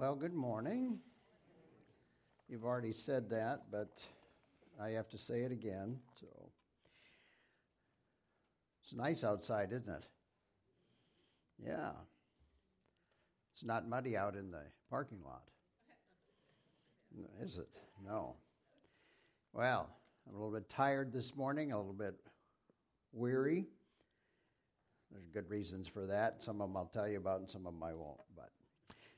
Well, good morning. You've already said that, but I have to say it again. So it's nice outside, isn't it? Yeah. It's not muddy out in the parking lot. Is it? No. Well, I'm a little bit tired this morning, a little bit weary. There's good reasons for that. Some of them I'll tell you about, and some of them I won't. But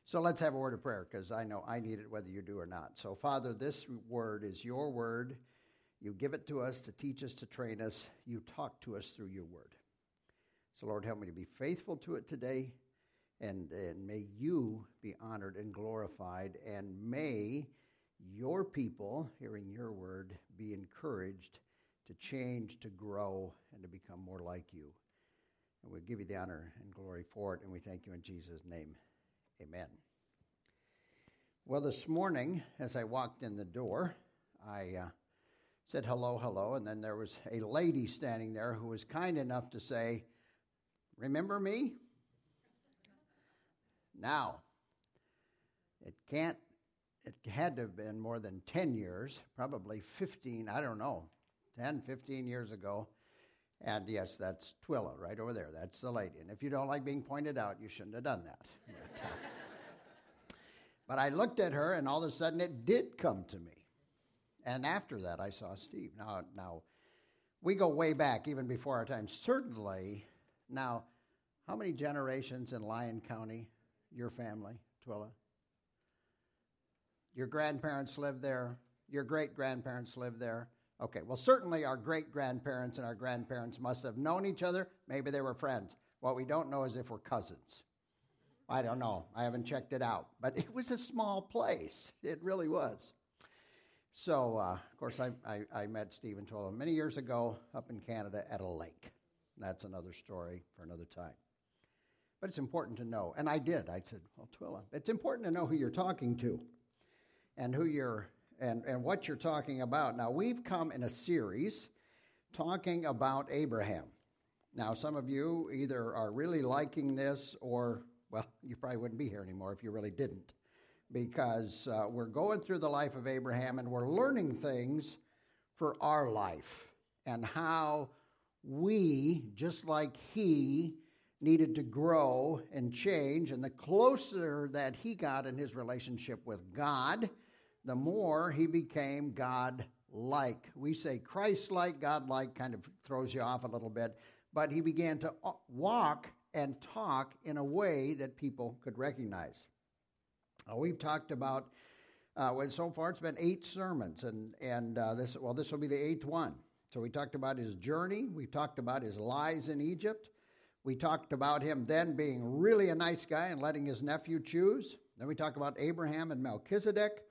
so let's have a word of prayer because I know I need it whether you do or not. So, Father, this word is your word. You give it to us to teach us, to train us. You talk to us through your word. So, Lord, help me to be faithful to it today. And, and may you be honored and glorified. And may your people, hearing your word, be encouraged to change, to grow, and to become more like you. And we give you the honor and glory for it. And we thank you in Jesus' name. Amen. Well, this morning, as I walked in the door, I uh, said hello, hello, and then there was a lady standing there who was kind enough to say, Remember me? Now, it can't, it had to have been more than 10 years, probably 15, I don't know, 10, 15 years ago. And yes, that's Twilla right over there. That's the lady. And if you don't like being pointed out, you shouldn't have done that. But, uh, but I looked at her, and all of a sudden it did come to me. And after that, I saw Steve. Now, now, we go way back, even before our time. Certainly, now, how many generations in Lyon County? Your family, Twilla? Your grandparents lived there. Your great grandparents lived there. Okay, well, certainly our great grandparents and our grandparents must have known each other. Maybe they were friends. What we don't know is if we're cousins. I don't know. I haven't checked it out. But it was a small place. It really was. So, uh, of course, I, I, I met Stephen Twilla many years ago up in Canada at a lake. That's another story for another time. But it's important to know. And I did. I said, Well, Twilla, it's important to know who you're talking to and who you're and, and what you're talking about. Now, we've come in a series talking about Abraham. Now, some of you either are really liking this or, well, you probably wouldn't be here anymore if you really didn't. Because uh, we're going through the life of Abraham and we're learning things for our life and how we, just like he, needed to grow and change. And the closer that he got in his relationship with God, the more he became God like. We say Christ like, God like kind of throws you off a little bit, but he began to uh, walk and talk in a way that people could recognize. Uh, we've talked about, uh, well, so far it's been eight sermons, and, and uh, this, well, this will be the eighth one. So we talked about his journey, we talked about his lies in Egypt, we talked about him then being really a nice guy and letting his nephew choose. Then we talked about Abraham and Melchizedek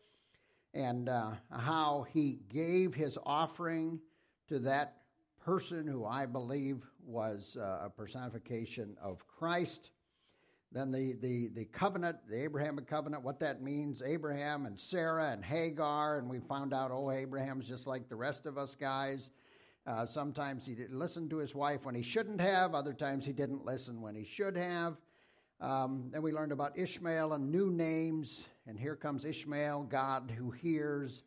and uh, how he gave his offering to that person who I believe was uh, a personification of Christ. Then the, the, the covenant, the Abrahamic covenant, what that means Abraham and Sarah and Hagar, and we found out, oh, Abraham's just like the rest of us guys. Uh, sometimes he didn't listen to his wife when he shouldn't have, other times he didn't listen when he should have. Um, then we learned about Ishmael and new names, and here comes Ishmael, God who hears.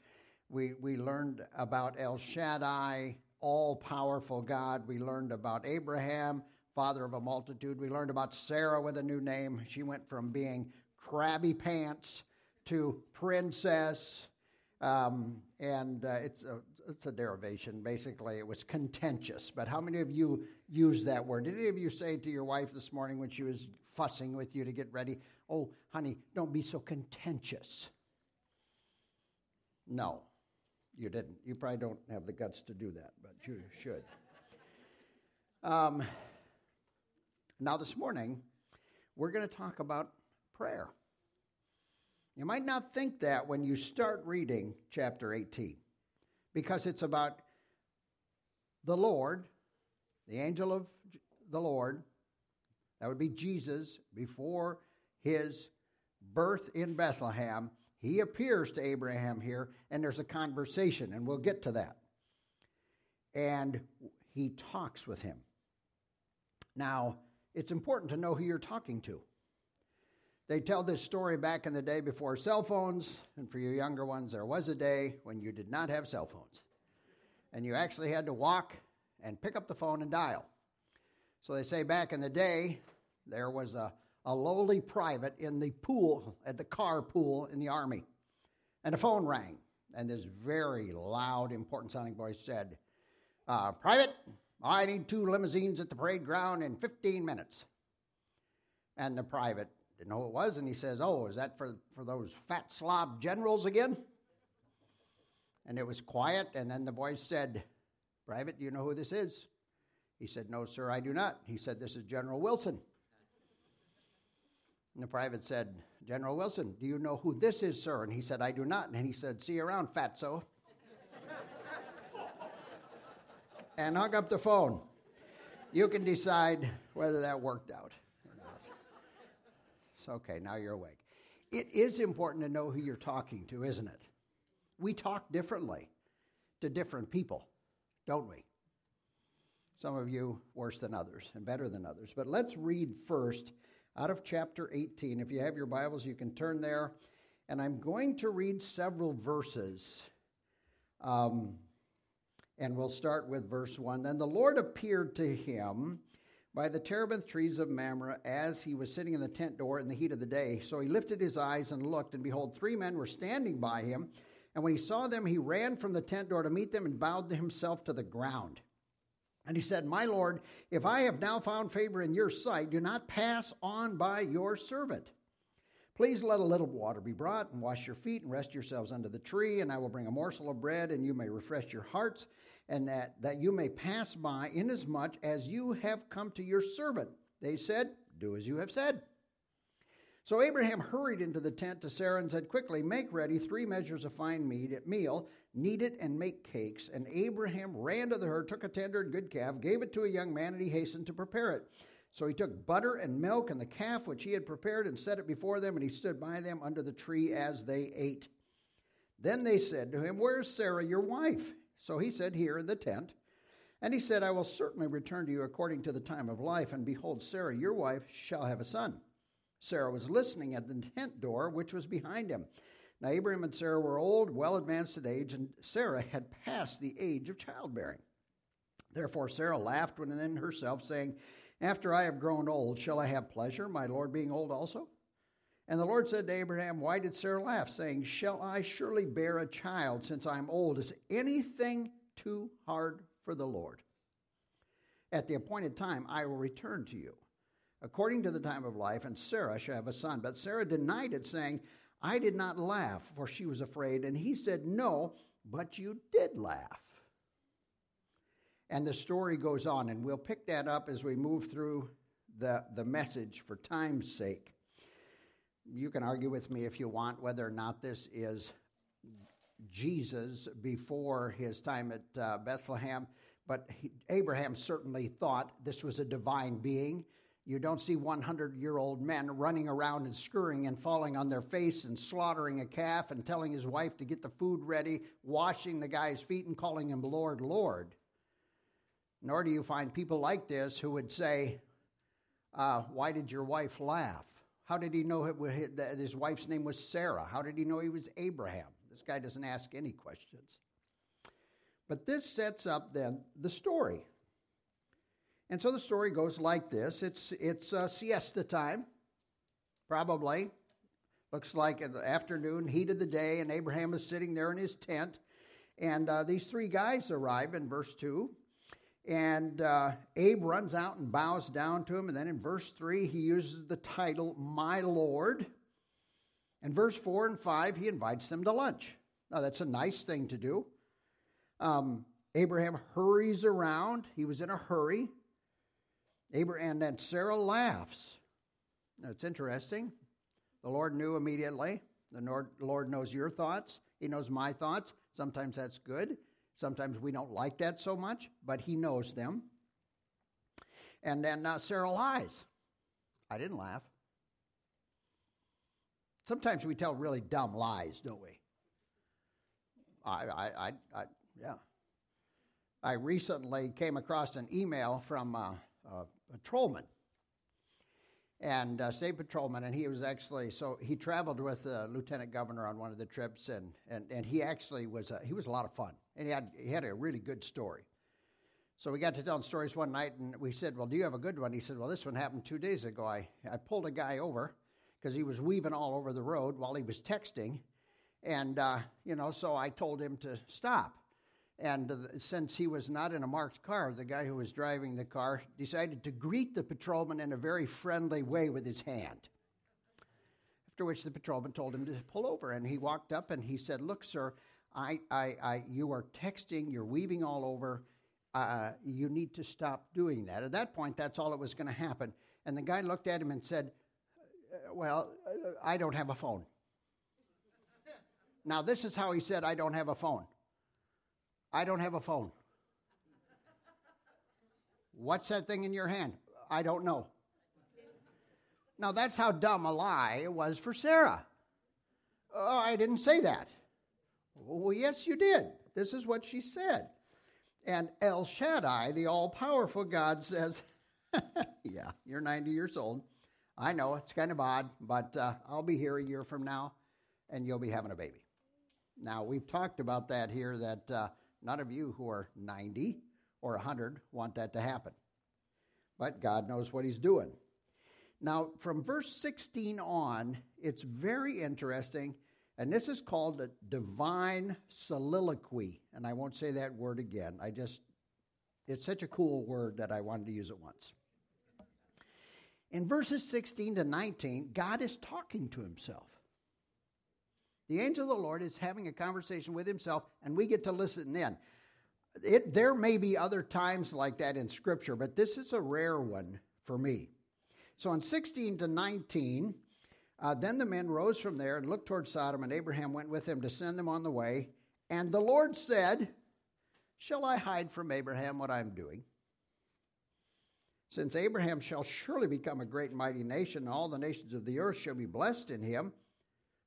We, we learned about El Shaddai, all powerful God. We learned about Abraham, father of a multitude. We learned about Sarah with a new name. She went from being crabby pants to princess. Um, and uh, it's, a, it's a derivation. Basically, it was contentious. But how many of you use that word? Did any of you say to your wife this morning when she was fussing with you to get ready, oh, honey, don't be so contentious? No, you didn't. You probably don't have the guts to do that, but you should. Um, now, this morning, we're going to talk about prayer. You might not think that when you start reading chapter 18, because it's about the Lord, the angel of the Lord, that would be Jesus, before his birth in Bethlehem. He appears to Abraham here, and there's a conversation, and we'll get to that. And he talks with him. Now, it's important to know who you're talking to. They tell this story back in the day before cell phones, and for you younger ones, there was a day when you did not have cell phones. And you actually had to walk and pick up the phone and dial. So they say back in the day, there was a, a lowly private in the pool, at the car pool in the Army, and the phone rang. And this very loud, important sounding voice said, uh, Private, I need two limousines at the parade ground in 15 minutes. And the private didn't know who it was, and he says, Oh, is that for, for those fat slob generals again? And it was quiet, and then the voice said, Private, do you know who this is? He said, No, sir, I do not. He said, This is General Wilson. And the private said, General Wilson, do you know who this is, sir? And he said, I do not. And he said, See you around, fatso. and hung up the phone. You can decide whether that worked out or not. It's okay, now you're awake. It is important to know who you're talking to, isn't it? We talk differently to different people, don't we? Some of you worse than others and better than others. But let's read first out of chapter 18. If you have your Bibles, you can turn there. And I'm going to read several verses. Um, and we'll start with verse 1. Then the Lord appeared to him by the terebinth trees of Mamre as he was sitting in the tent door in the heat of the day. So he lifted his eyes and looked, and behold, three men were standing by him. And when he saw them, he ran from the tent door to meet them and bowed himself to the ground. And he said, My Lord, if I have now found favor in your sight, do not pass on by your servant. Please let a little water be brought, and wash your feet, and rest yourselves under the tree, and I will bring a morsel of bread, and you may refresh your hearts and that, that you may pass by, inasmuch as you have come to your servant. They said, Do as you have said. So Abraham hurried into the tent to Sarah and said, Quickly, make ready three measures of fine meat at meal, knead it, and make cakes. And Abraham ran to the herd, took a tender and good calf, gave it to a young man, and he hastened to prepare it. So he took butter and milk and the calf which he had prepared and set it before them, and he stood by them under the tree as they ate. Then they said to him, Where is Sarah, your wife? So he said, Here in the tent. And he said, I will certainly return to you according to the time of life, and behold, Sarah, your wife, shall have a son. Sarah was listening at the tent door, which was behind him. Now, Abraham and Sarah were old, well advanced in age, and Sarah had passed the age of childbearing. Therefore, Sarah laughed within herself, saying, After I have grown old, shall I have pleasure, my Lord being old also? And the Lord said to Abraham, Why did Sarah laugh, saying, Shall I surely bear a child since I'm old? Is anything too hard for the Lord? At the appointed time, I will return to you, according to the time of life, and Sarah shall have a son. But Sarah denied it, saying, I did not laugh, for she was afraid. And he said, No, but you did laugh. And the story goes on, and we'll pick that up as we move through the, the message for time's sake you can argue with me if you want whether or not this is Jesus before his time at uh, Bethlehem, but he, Abraham certainly thought this was a divine being. You don't see 100 year old men running around and scurrying and falling on their face and slaughtering a calf and telling his wife to get the food ready, washing the guy's feet and calling him Lord, Lord. Nor do you find people like this who would say, uh, Why did your wife laugh? How did he know that his wife's name was Sarah? How did he know he was Abraham? This guy doesn't ask any questions. But this sets up then the story. And so the story goes like this it's, it's uh, siesta time, probably. Looks like in the afternoon, heat of the day, and Abraham is sitting there in his tent. And uh, these three guys arrive in verse 2. And uh, Abe runs out and bows down to him. And then in verse 3, he uses the title, My Lord. And verse 4 and 5, he invites them to lunch. Now, that's a nice thing to do. Um, Abraham hurries around. He was in a hurry. Abraham, and then Sarah laughs. Now, it's interesting. The Lord knew immediately. The Lord, Lord knows your thoughts. He knows my thoughts. Sometimes that's good. Sometimes we don't like that so much, but he knows them. And then uh, Sarah lies. I didn't laugh. Sometimes we tell really dumb lies, don't we? I, I, I, I yeah. I recently came across an email from uh, uh, a trollman. and uh, state patrolman, and he was actually so he traveled with the lieutenant governor on one of the trips, and and, and he actually was a, he was a lot of fun, and he had he had a really good story. So we got to telling stories one night, and we said, "Well, do you have a good one?" He said, "Well, this one happened two days ago. I I pulled a guy over because he was weaving all over the road while he was texting, and uh, you know, so I told him to stop." And since he was not in a marked car, the guy who was driving the car decided to greet the patrolman in a very friendly way with his hand. After which the patrolman told him to pull over, and he walked up and he said, "Look, sir, I, I, I you are texting, you're weaving all over. Uh, you need to stop doing that." At that point, that's all that was going to happen. And the guy looked at him and said, uh, "Well, uh, I don't have a phone." now, this is how he said, "I don't have a phone." I don't have a phone. What's that thing in your hand? I don't know. Now, that's how dumb a lie it was for Sarah. Oh, I didn't say that. Well, yes, you did. This is what she said. And El Shaddai, the all powerful God, says, Yeah, you're 90 years old. I know it's kind of odd, but uh, I'll be here a year from now and you'll be having a baby. Now, we've talked about that here that uh, None of you who are 90 or 100 want that to happen. But God knows what He's doing. Now, from verse 16 on, it's very interesting, and this is called a divine soliloquy. And I won't say that word again. I just, it's such a cool word that I wanted to use it once. In verses 16 to 19, God is talking to himself. The angel of the Lord is having a conversation with himself, and we get to listen in. It, there may be other times like that in Scripture, but this is a rare one for me. So in 16 to 19, uh, then the men rose from there and looked toward Sodom, and Abraham went with them to send them on the way. And the Lord said, Shall I hide from Abraham what I'm doing? Since Abraham shall surely become a great and mighty nation, and all the nations of the earth shall be blessed in him.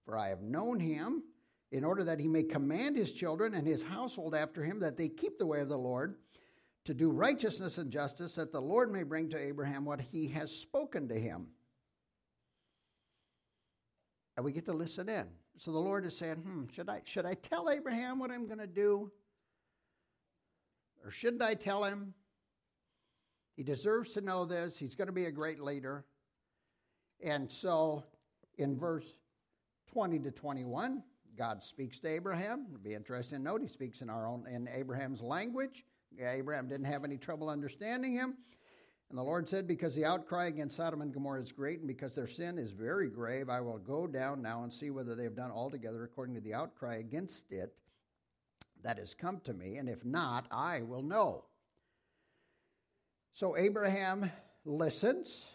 For I have known him, in order that he may command his children and his household after him, that they keep the way of the Lord, to do righteousness and justice, that the Lord may bring to Abraham what he has spoken to him. And we get to listen in. So the Lord is saying, hmm, should I, should I tell Abraham what I'm going to do? Or shouldn't I tell him? He deserves to know this. He's going to be a great leader. And so in verse 20 to 21, God speaks to Abraham. It'll be interesting to note he speaks in our own in Abraham's language. Abraham didn't have any trouble understanding him. And the Lord said, Because the outcry against Sodom and Gomorrah is great, and because their sin is very grave, I will go down now and see whether they have done altogether according to the outcry against it that has come to me, and if not, I will know. So Abraham listens.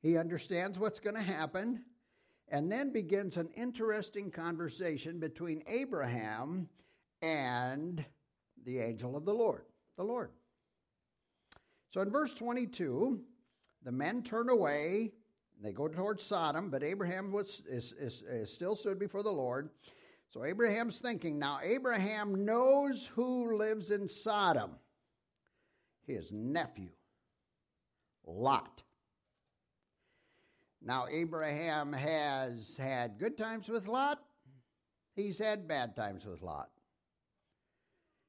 He understands what's going to happen. And then begins an interesting conversation between Abraham and the angel of the Lord, the Lord. So in verse 22, the men turn away, they go towards Sodom, but Abraham was, is, is, is still stood before the Lord. So Abraham's thinking, now Abraham knows who lives in Sodom his nephew, Lot. Now, Abraham has had good times with Lot, he's had bad times with Lot.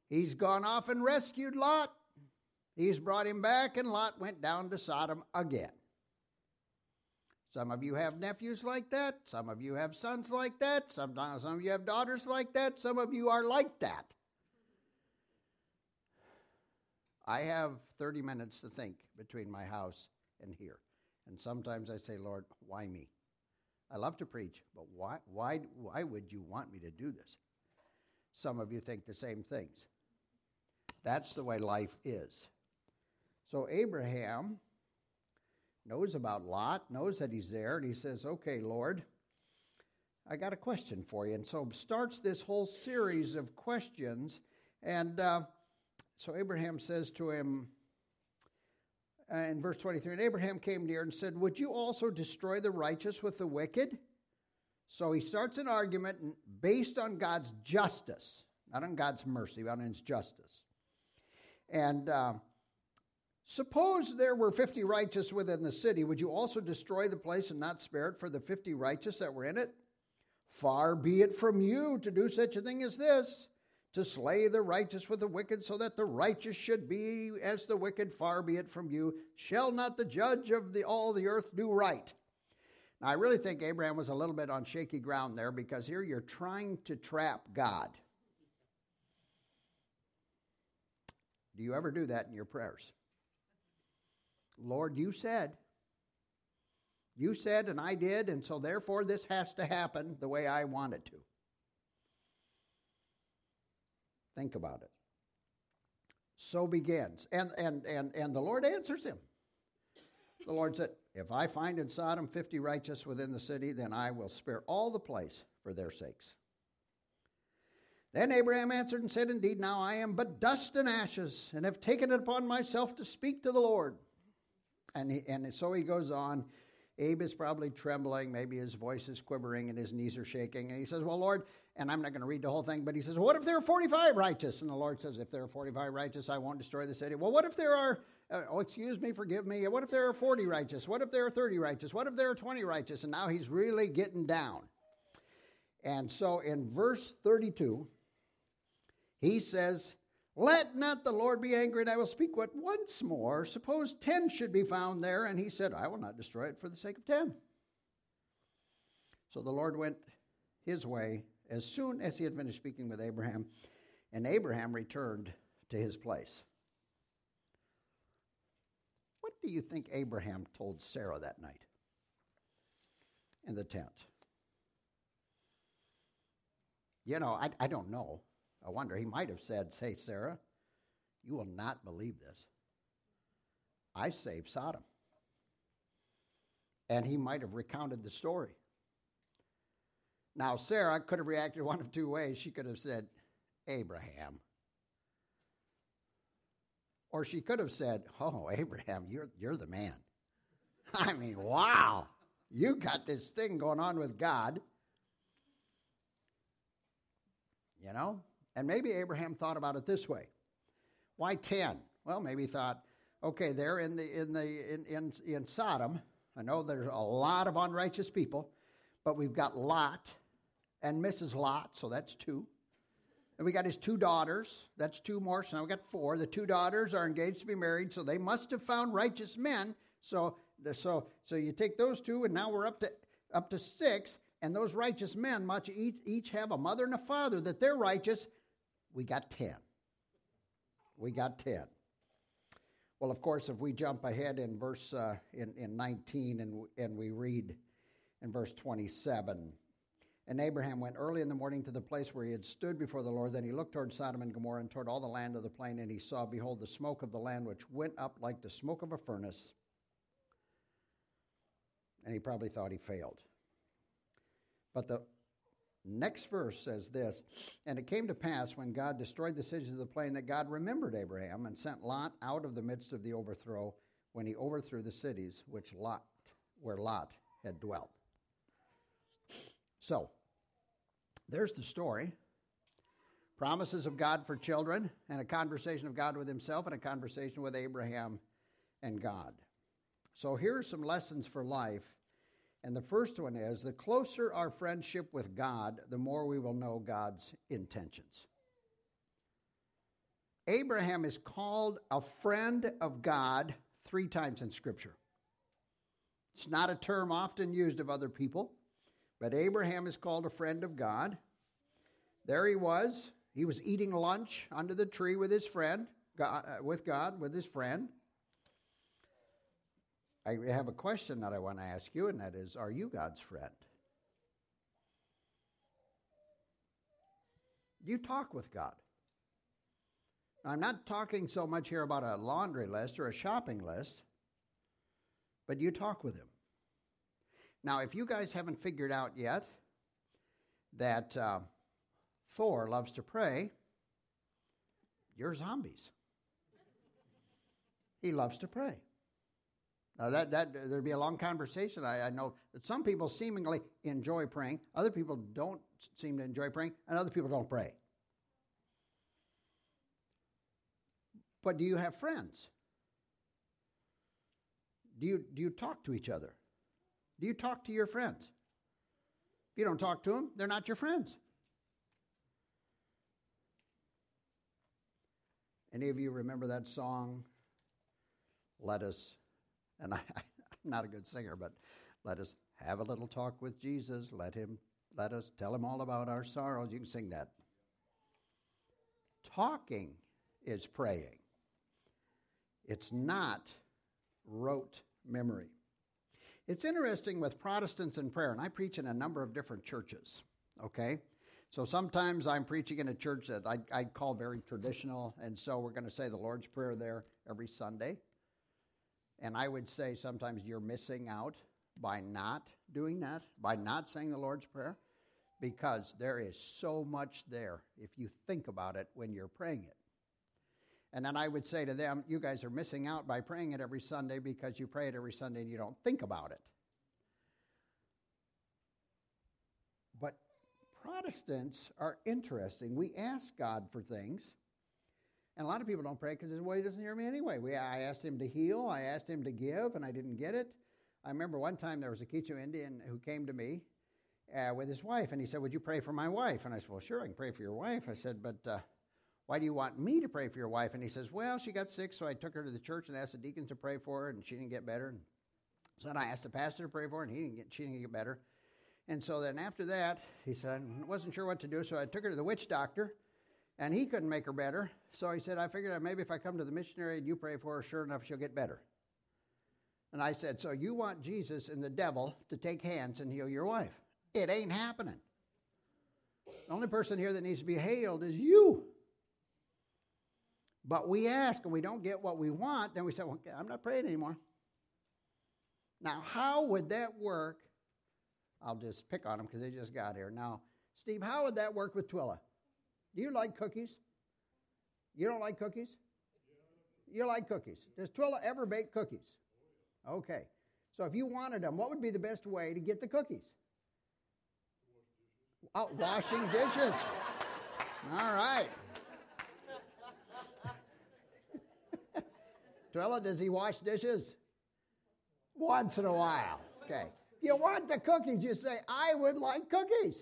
He's gone off and rescued Lot. He's brought him back, and Lot went down to Sodom again. Some of you have nephews like that. Some of you have sons like that. Sometimes some of you have daughters like that. Some of you are like that. I have 30 minutes to think between my house and here. And sometimes I say, Lord, why me? I love to preach, but why, why, why would you want me to do this? Some of you think the same things. That's the way life is. So Abraham knows about Lot, knows that he's there, and he says, Okay, Lord, I got a question for you. And so starts this whole series of questions. And uh, so Abraham says to him, uh, in verse 23 and Abraham came near and said, Would you also destroy the righteous with the wicked? So he starts an argument based on God's justice, not on God's mercy, but on his justice. And uh, Suppose there were 50 righteous within the city. Would you also destroy the place and not spare it for the 50 righteous that were in it? Far be it from you to do such a thing as this, to slay the righteous with the wicked, so that the righteous should be as the wicked. Far be it from you. Shall not the judge of the, all the earth do right? Now, I really think Abraham was a little bit on shaky ground there because here you're trying to trap God. Do you ever do that in your prayers? Lord, you said. You said, and I did, and so therefore this has to happen the way I want it to. Think about it. So begins. And, and, and, and the Lord answers him. The Lord said, If I find in Sodom 50 righteous within the city, then I will spare all the place for their sakes. Then Abraham answered and said, Indeed, now I am but dust and ashes, and have taken it upon myself to speak to the Lord. And, he, and so he goes on. Abe is probably trembling. Maybe his voice is quivering and his knees are shaking. And he says, Well, Lord, and I'm not going to read the whole thing, but he says, What if there are 45 righteous? And the Lord says, If there are 45 righteous, I won't destroy the city. Well, what if there are, uh, oh, excuse me, forgive me. What if there are 40 righteous? What if there are 30 righteous? What if there are 20 righteous? And now he's really getting down. And so in verse 32, he says, let not the Lord be angry, and I will speak what once more. Suppose ten should be found there. And he said, I will not destroy it for the sake of ten. So the Lord went his way as soon as he had finished speaking with Abraham, and Abraham returned to his place. What do you think Abraham told Sarah that night in the tent? You know, I, I don't know. I wonder, he might have said, Say, Sarah, you will not believe this. I saved Sodom. And he might have recounted the story. Now, Sarah could have reacted one of two ways. She could have said, Abraham. Or she could have said, Oh, Abraham, you're, you're the man. I mean, wow, you got this thing going on with God. You know? And maybe Abraham thought about it this way. Why 10? Well, maybe he thought, okay, there in the in the in, in, in Sodom, I know there's a lot of unrighteous people, but we've got Lot and Mrs. Lot, so that's two. And we got his two daughters, that's two more, so now we got four. The two daughters are engaged to be married, so they must have found righteous men. So so so you take those two, and now we're up to up to six, and those righteous men must each, each have a mother and a father that they're righteous, we got 10. We got 10. Well, of course, if we jump ahead in verse uh, in, in 19 and, and we read in verse 27, and Abraham went early in the morning to the place where he had stood before the Lord. Then he looked toward Sodom and Gomorrah and toward all the land of the plain, and he saw, behold, the smoke of the land which went up like the smoke of a furnace. And he probably thought he failed. But the Next verse says this And it came to pass when God destroyed the cities of the plain that God remembered Abraham and sent Lot out of the midst of the overthrow when he overthrew the cities which Lot, where Lot had dwelt. So, there's the story. Promises of God for children, and a conversation of God with himself, and a conversation with Abraham and God. So, here are some lessons for life and the first one is the closer our friendship with God, the more we will know God's intentions. Abraham is called a friend of God three times in Scripture. It's not a term often used of other people, but Abraham is called a friend of God. There he was. He was eating lunch under the tree with his friend, God, uh, with God, with his friend. I have a question that I want to ask you, and that is Are you God's friend? Do you talk with God? I'm not talking so much here about a laundry list or a shopping list, but you talk with Him. Now, if you guys haven't figured out yet that uh, Thor loves to pray, you're zombies. He loves to pray. Now that, that there'd be a long conversation. I, I, know that some people seemingly enjoy praying, other people don't seem to enjoy praying, and other people don't pray. But do you have friends? Do you, do you talk to each other? Do you talk to your friends? If you don't talk to them, they're not your friends. Any of you remember that song? Let us, and I, I'm not a good singer, but let us have a little talk with Jesus. Let him, let us tell him all about our sorrows. You can sing that. Talking is praying. It's not rote memory. It's interesting with Protestants and prayer, and I preach in a number of different churches, okay? So sometimes I'm preaching in a church that I'd, I'd call very traditional, and so we're going to say the Lord's Prayer there every Sunday. And I would say sometimes you're missing out by not doing that, by not saying the Lord's Prayer, because there is so much there if you think about it when you're praying it. And then I would say to them, you guys are missing out by praying it every Sunday because you pray it every Sunday and you don't think about it. But Protestants are interesting. We ask God for things, and a lot of people don't pray because well, He doesn't hear me anyway. We, I asked Him to heal, I asked Him to give, and I didn't get it. I remember one time there was a Quechua Indian who came to me uh, with his wife, and he said, Would you pray for my wife? And I said, Well, sure, I can pray for your wife. I said, But uh, why do you want me to pray for your wife? And he says, Well, she got sick, so I took her to the church and asked the deacons to pray for her, and she didn't get better. And so then I asked the pastor to pray for her, and he didn't get, she didn't get better. And so then after that, he said, I wasn't sure what to do, so I took her to the witch doctor, and he couldn't make her better. So he said, I figured maybe if I come to the missionary and you pray for her, sure enough, she'll get better. And I said, So you want Jesus and the devil to take hands and heal your wife? It ain't happening. The only person here that needs to be healed is you. But we ask and we don't get what we want, then we say, Well, I'm not praying anymore. Now, how would that work? I'll just pick on them because they just got here. Now, Steve, how would that work with Twilla? Do you like cookies? You don't like cookies? You like cookies. Does Twilla ever bake cookies? Okay. So if you wanted them, what would be the best way to get the cookies? Oh, washing dishes. All right. Twilla, does he wash dishes? Once in a while. Okay. You want the cookies, you say, I would like cookies.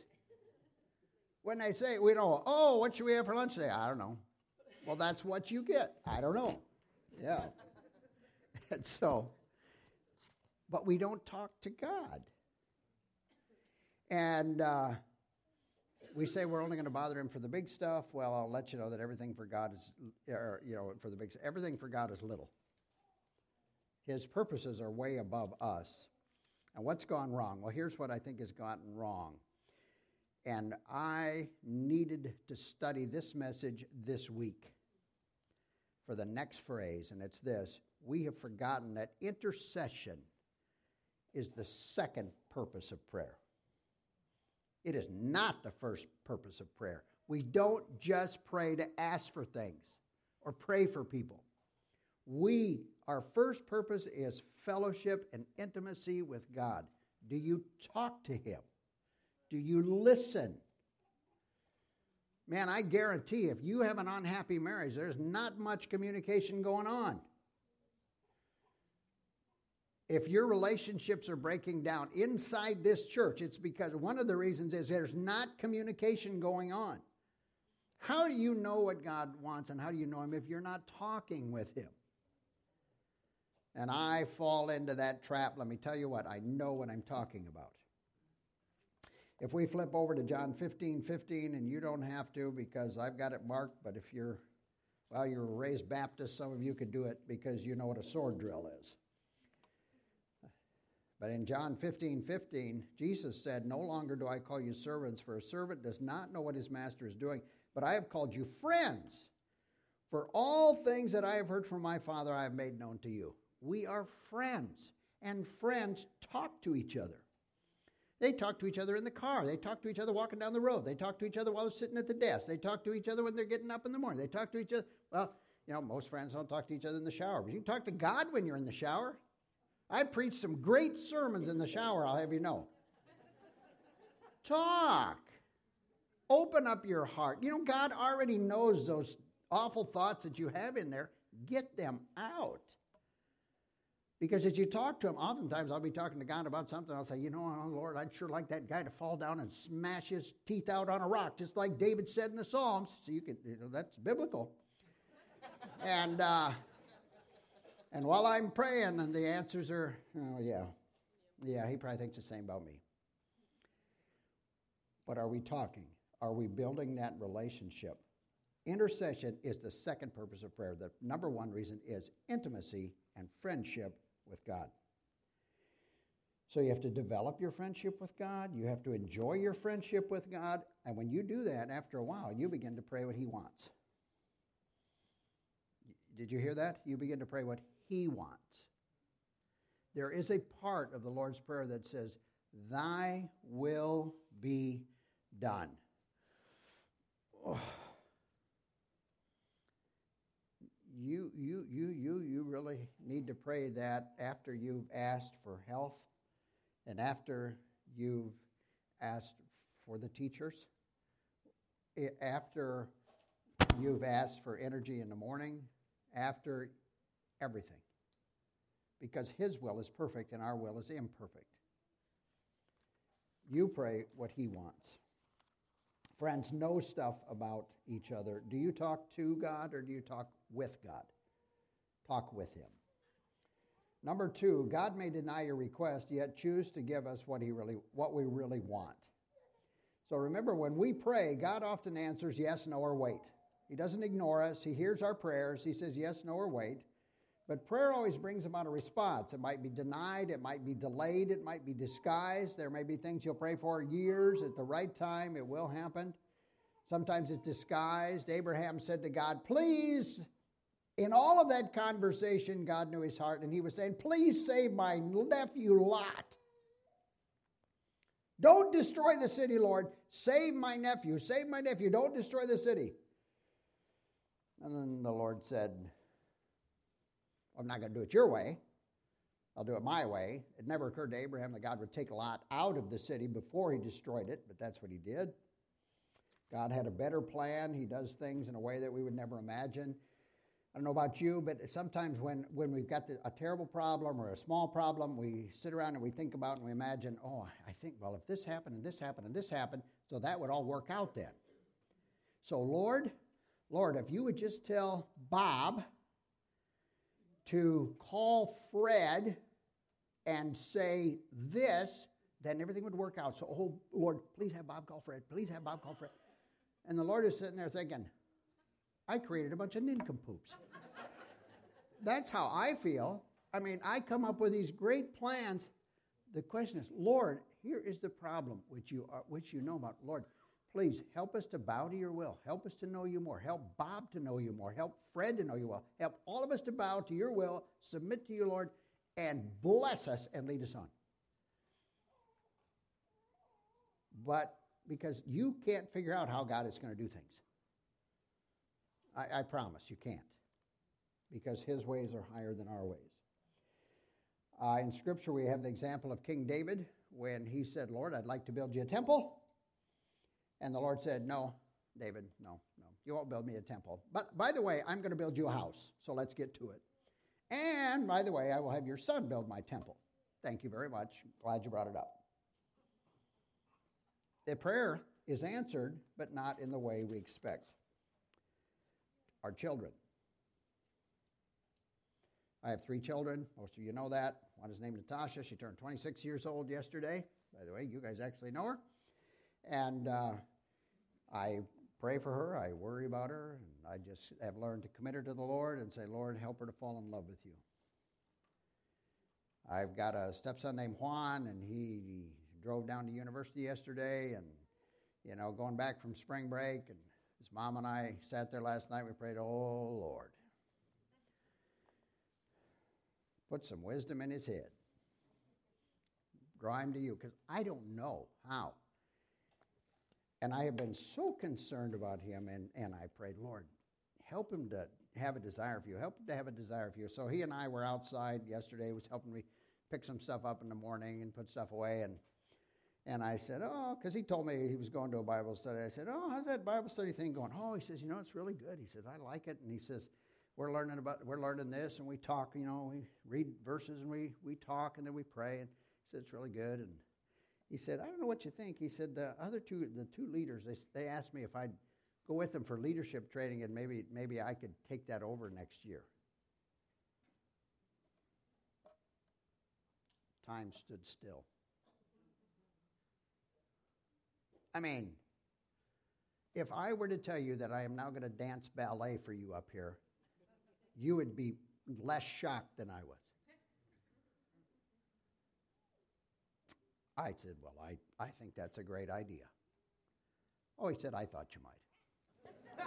When they say, we don't, oh, what should we have for lunch today? I don't know. Well, that's what you get. I don't know. Yeah. and so, but we don't talk to God. And uh, we say we're only going to bother him for the big stuff. Well, I'll let you know that everything for God is, or, you know, for the big, everything for God is little. His purposes are way above us. And what's gone wrong? Well, here's what I think has gotten wrong. And I needed to study this message this week for the next phrase, and it's this We have forgotten that intercession is the second purpose of prayer. It is not the first purpose of prayer. We don't just pray to ask for things or pray for people. We, our first purpose is fellowship and intimacy with God. Do you talk to Him? Do you listen? Man, I guarantee if you have an unhappy marriage, there's not much communication going on. If your relationships are breaking down inside this church, it's because one of the reasons is there's not communication going on. How do you know what God wants and how do you know Him if you're not talking with Him? And I fall into that trap. Let me tell you what, I know what I'm talking about. If we flip over to John 15 15, and you don't have to because I've got it marked, but if you're, well, you're a raised Baptist, some of you could do it because you know what a sword drill is. But in John 15 15, Jesus said, No longer do I call you servants, for a servant does not know what his master is doing, but I have called you friends. For all things that I have heard from my Father, I have made known to you. We are friends, and friends talk to each other. They talk to each other in the car. They talk to each other walking down the road. They talk to each other while they're sitting at the desk. They talk to each other when they're getting up in the morning. They talk to each other. Well, you know, most friends don't talk to each other in the shower, but you talk to God when you're in the shower. I preach some great sermons in the shower, I'll have you know. talk. Open up your heart. You know, God already knows those awful thoughts that you have in there. Get them out. Because as you talk to him, oftentimes I'll be talking to God about something. I'll say, you know, oh, Lord, I'd sure like that guy to fall down and smash his teeth out on a rock, just like David said in the Psalms. So you can, you know, that's biblical. and uh, and while I'm praying, and the answers are, oh yeah, yeah, he probably thinks the same about me. But are we talking? Are we building that relationship? Intercession is the second purpose of prayer. The number one reason is intimacy and friendship with God. So you have to develop your friendship with God. You have to enjoy your friendship with God. And when you do that, after a while, you begin to pray what He wants. Did you hear that? You begin to pray what He wants. There is a part of the Lord's Prayer that says, Thy will be done. Oh. You, you, you, you, you really need to pray that after you've asked for health and after you've asked for the teachers, eh, after you've asked for energy in the morning, after everything. Because His will is perfect and our will is imperfect. You pray what He wants. Friends, know stuff about each other. Do you talk to God or do you talk with God? Talk with Him. Number two, God may deny your request, yet choose to give us what, he really, what we really want. So remember, when we pray, God often answers yes, no, or wait. He doesn't ignore us. He hears our prayers. He says yes, no, or wait. But prayer always brings about a response. It might be denied, it might be delayed, it might be disguised. There may be things you'll pray for years at the right time, it will happen. Sometimes it's disguised. Abraham said to God, Please, in all of that conversation, God knew his heart, and he was saying, Please save my nephew Lot. Don't destroy the city, Lord. Save my nephew. Save my nephew. Don't destroy the city. And then the Lord said, I'm not going to do it your way. I'll do it my way. It never occurred to Abraham that God would take Lot out of the city before he destroyed it, but that's what he did. God had a better plan. He does things in a way that we would never imagine. I don't know about you, but sometimes when, when we've got the, a terrible problem or a small problem, we sit around and we think about and we imagine, oh, I think, well, if this happened and this happened and this happened, so that would all work out then. So, Lord, Lord, if you would just tell Bob to call Fred and say this, then everything would work out. So, oh, Lord, please have Bob call Fred. Please have Bob call Fred. And the Lord is sitting there thinking, I created a bunch of nincompoops. That's how I feel. I mean, I come up with these great plans. The question is, Lord, here is the problem which you, are, which you know about. Lord, please help us to bow to your will. Help us to know you more. Help Bob to know you more. Help Fred to know you well. Help all of us to bow to your will, submit to you, Lord, and bless us and lead us on. But because you can't figure out how God is going to do things. I, I promise you can't, because his ways are higher than our ways. Uh, in Scripture, we have the example of King David when he said, Lord, I'd like to build you a temple. And the Lord said, No, David, no, no, you won't build me a temple. But by the way, I'm going to build you a house, so let's get to it. And by the way, I will have your son build my temple. Thank you very much. Glad you brought it up. The prayer is answered, but not in the way we expect. Our children. I have three children. Most of you know that. One is named Natasha. She turned 26 years old yesterday. By the way, you guys actually know her. And uh, I pray for her. I worry about her. And I just have learned to commit her to the Lord and say, Lord, help her to fall in love with you. I've got a stepson named Juan, and he drove down to university yesterday and, you know, going back from spring break. And his mom and I sat there last night. We prayed, Oh, Lord, put some wisdom in his head. Draw him to you, because I don't know how. And I have been so concerned about him, and, and I prayed, Lord, help him to have a desire for you. Help him to have a desire for you. So he and I were outside yesterday. Was helping me pick some stuff up in the morning and put stuff away. And and I said, Oh, because he told me he was going to a Bible study. I said, Oh, how's that Bible study thing going? Oh, he says, You know, it's really good. He says, I like it. And he says, we're learning about we're learning this and we talk you know we read verses and we we talk and then we pray and he said it's really good and he said i don't know what you think he said the other two the two leaders they, they asked me if i'd go with them for leadership training and maybe maybe i could take that over next year time stood still i mean if i were to tell you that i am now going to dance ballet for you up here you would be less shocked than I was. I said, Well, I, I think that's a great idea. Oh, he said, I thought you might.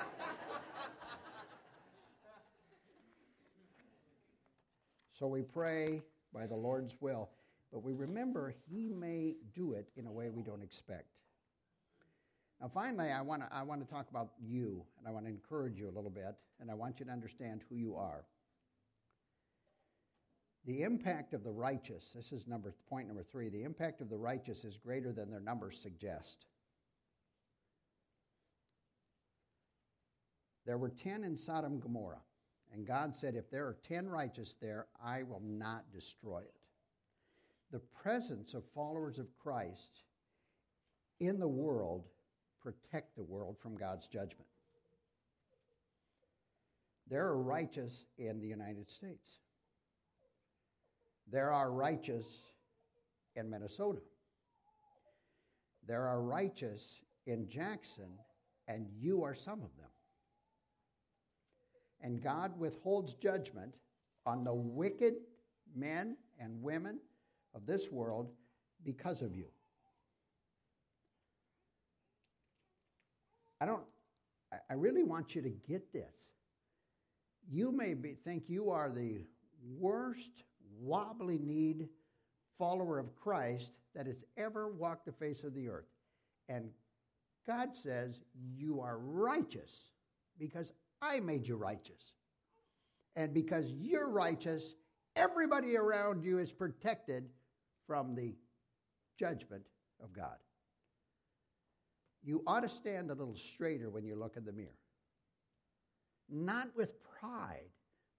so we pray by the Lord's will, but we remember He may do it in a way we don't expect. Now, finally, I want to I want to talk about you, and I want to encourage you a little bit, and I want you to understand who you are. The impact of the righteous, this is number point number 3, the impact of the righteous is greater than their numbers suggest. There were 10 in Sodom and Gomorrah, and God said, If there are 10 righteous there, I will not destroy it. The presence of followers of Christ in the world protect the world from God's judgment. There are righteous in the United States. There are righteous in Minnesota. There are righteous in Jackson, and you are some of them. And God withholds judgment on the wicked men and women of this world because of you. I don't, I really want you to get this. You may be, think you are the worst, wobbly kneed follower of Christ that has ever walked the face of the earth. And God says, You are righteous because I made you righteous. And because you're righteous, everybody around you is protected from the judgment of God you ought to stand a little straighter when you look in the mirror. Not with pride,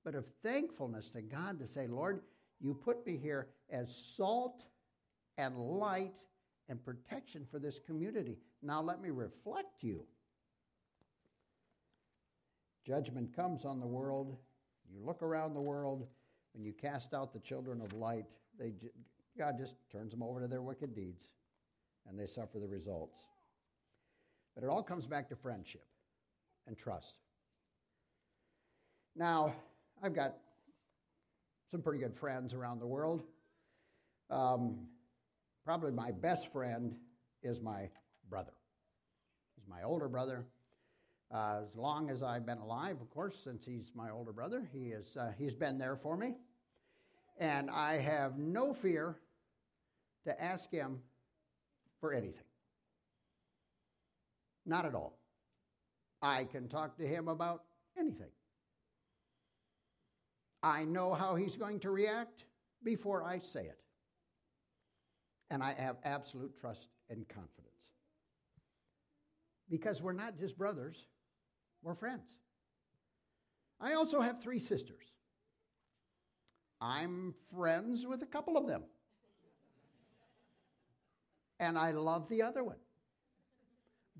but of thankfulness to God to say, Lord, you put me here as salt and light and protection for this community. Now let me reflect you. Judgment comes on the world. You look around the world, when you cast out the children of light, they, God just turns them over to their wicked deeds, and they suffer the results. But it all comes back to friendship and trust. Now, I've got some pretty good friends around the world. Um, probably my best friend is my brother. He's my older brother. Uh, as long as I've been alive, of course, since he's my older brother, he is, uh, he's been there for me. And I have no fear to ask him for anything. Not at all. I can talk to him about anything. I know how he's going to react before I say it. And I have absolute trust and confidence. Because we're not just brothers, we're friends. I also have three sisters. I'm friends with a couple of them. And I love the other one.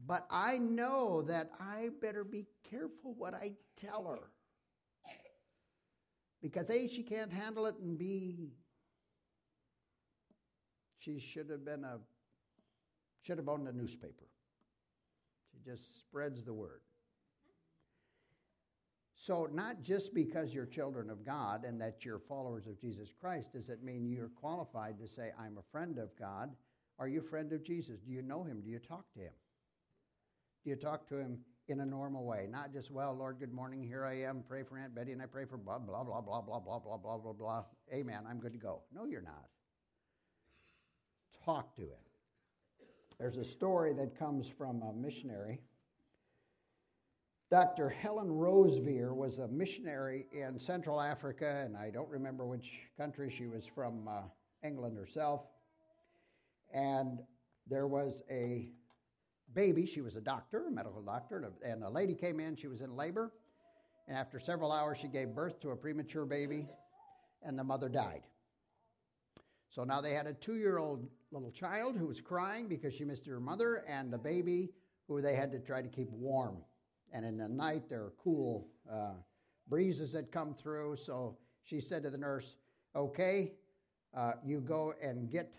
But I know that I better be careful what I tell her. Because A, she can't handle it, and B, she should have been a, should have owned a newspaper. She just spreads the word. So, not just because you're children of God and that you're followers of Jesus Christ does it mean you're qualified to say, I'm a friend of God. Are you a friend of Jesus? Do you know him? Do you talk to him? Do you talk to him in a normal way? Not just, well, Lord, good morning, here I am, pray for Aunt Betty, and I pray for blah, blah, blah, blah, blah, blah, blah, blah, blah, blah. Amen, I'm good to go. No, you're not. Talk to him. There's a story that comes from a missionary. Dr. Helen Roseveare was a missionary in Central Africa, and I don't remember which country she was from, uh, England herself. And there was a baby. She was a doctor, a medical doctor, and a, lady came in. She was in labor, And after several hours, she gave birth to a premature baby, and the mother died. So now they had a two year old little child who was crying because she missed her mother, and a baby who they had to try to keep warm. And in the night, there were cool uh, breezes that come through. So she said to the nurse, Okay, uh, you go and get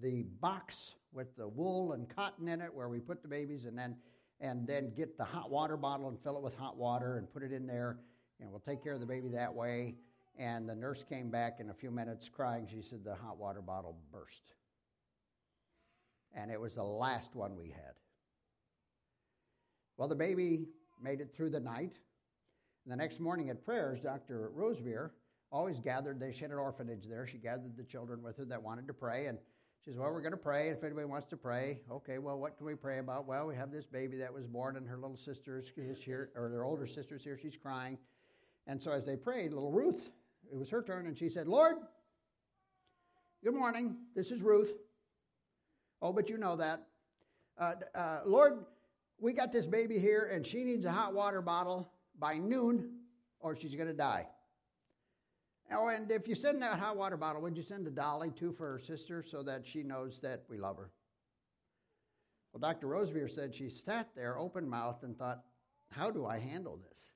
the box with the wool and cotton in it where we put the babies, and then and then get the hot water bottle and fill it with hot water and put it in there, and we'll take care of the baby that way. And the nurse came back in a few minutes crying. She said the hot water bottle burst. And it was the last one we had. Well, the baby made it through the night. And the next morning at prayers, Dr. Roseveare always gathered, they, had an orphanage there. She gathered the children with her that wanted to pray. And she says, Well, we're going to pray. If anybody wants to pray, okay, well, what can we pray about? Well, we have this baby that was born, and her little sister is here, or their older sister's here. She's crying. And so as they prayed, little Ruth, it was her turn, and she said, Lord, good morning. This is Ruth. Oh, but you know that. Uh, uh, Lord, we got this baby here, and she needs a hot water bottle by noon, or she's going to die. Oh, and if you send that hot water bottle, would you send a dolly too for her sister so that she knows that we love her? Well, Dr. Roseveare said she sat there open mouthed and thought, how do I handle this?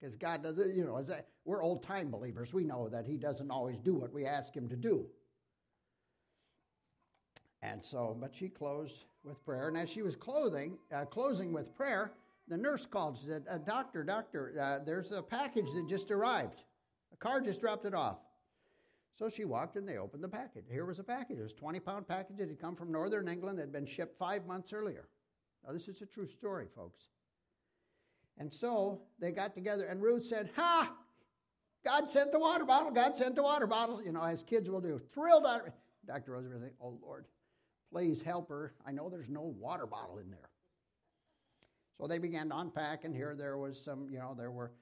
Because God doesn't, you know, that, we're old time believers. We know that He doesn't always do what we ask Him to do. And so, but she closed with prayer. And as she was clothing, uh, closing with prayer, the nurse called. She said, uh, Doctor, doctor, uh, there's a package that just arrived. Car just dropped it off. So she walked and they opened the package. Here was a package. It was a 20 pound package. It had come from northern England, it had been shipped five months earlier. Now, this is a true story, folks. And so they got together, and Ruth said, Ha! God sent the water bottle. God sent the water bottle, you know, as kids will do. Thrilled out. Dr. Roseveare said, Oh, Lord, please help her. I know there's no water bottle in there. So they began to unpack, and here there was some, you know, there were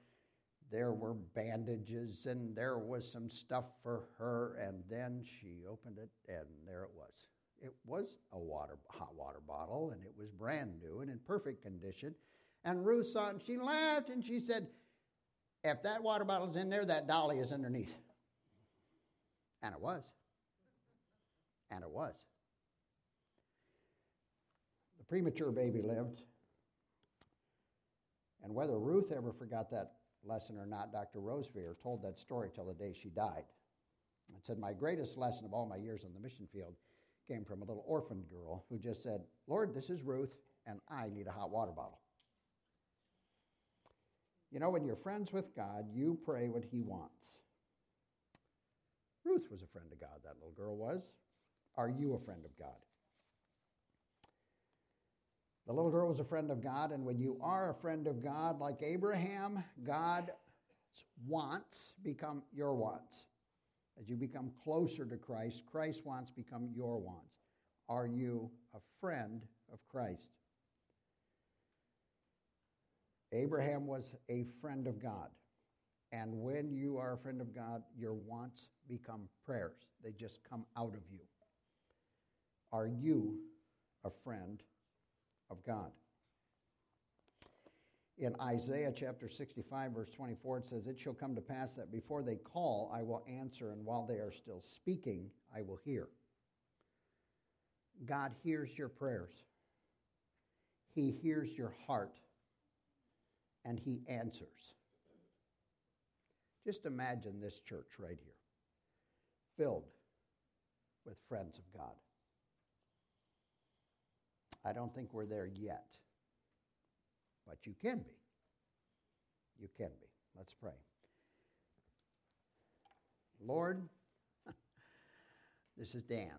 there were bandages and there was some stuff for her and then she opened it and there it was. It was a water hot water bottle and it was brand new and in perfect condition. And ruth saw it and she laughed and she said if that water bottle's in there that dolly is underneath. And it was. And it was. The premature baby lived. And whether ruth ever forgot that lesson or not, Dr. Roseveare told that story till the day she died. It said, My greatest lesson of all my years on the mission field came from a little orphan girl who just said, Lord, this is Ruth, and I need a hot water bottle. You know, when you're friends with God, you pray what He wants. Ruth was a friend of God, that little girl was. Are you a friend of God? The little girl was a friend of God, and when you are a friend of God, like Abraham, God's wants become your wants. As you become closer to Christ, Christ's wants become your wants. Are you a friend of Christ? Abraham was a friend of God. And when you are a friend of God, your wants become prayers. They just come out of you. Are you a friend of God. In Isaiah chapter 65, verse 24, it says, It shall come to pass that before they call, I will answer, and while they are still speaking, I will hear. God hears your prayers, He hears your heart, and He answers. Just imagine this church right here, filled with friends of God. I don't think we're there yet. But you can be. You can be. Let's pray. Lord, this is Dan.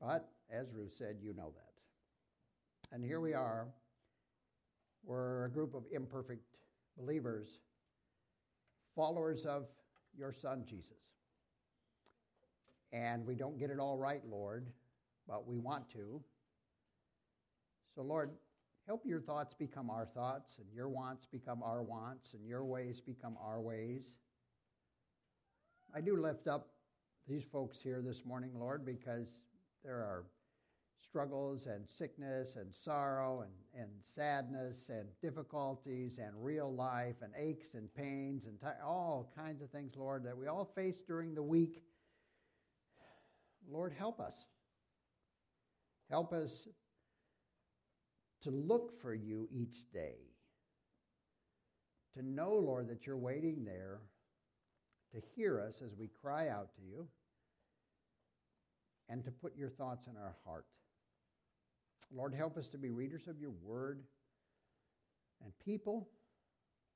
But as Ruth said, you know that. And here we are. We're a group of imperfect believers, followers of your Son, Jesus. And we don't get it all right, Lord, but we want to. So, Lord, help your thoughts become our thoughts, and your wants become our wants, and your ways become our ways. I do lift up these folks here this morning, Lord, because there are struggles and sickness and sorrow and, and sadness and difficulties and real life and aches and pains and t- all kinds of things, Lord, that we all face during the week. Lord, help us. Help us to look for you each day. To know, Lord, that you're waiting there to hear us as we cry out to you and to put your thoughts in our heart. Lord, help us to be readers of your word and people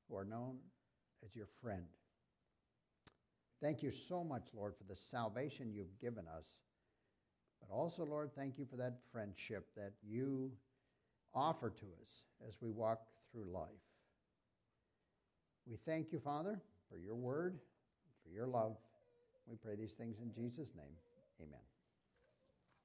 who are known as your friend. Thank you so much, Lord, for the salvation you've given us. But also, Lord, thank you for that friendship that you offer to us as we walk through life. We thank you, Father, for your word, for your love. We pray these things in Jesus' name. Amen.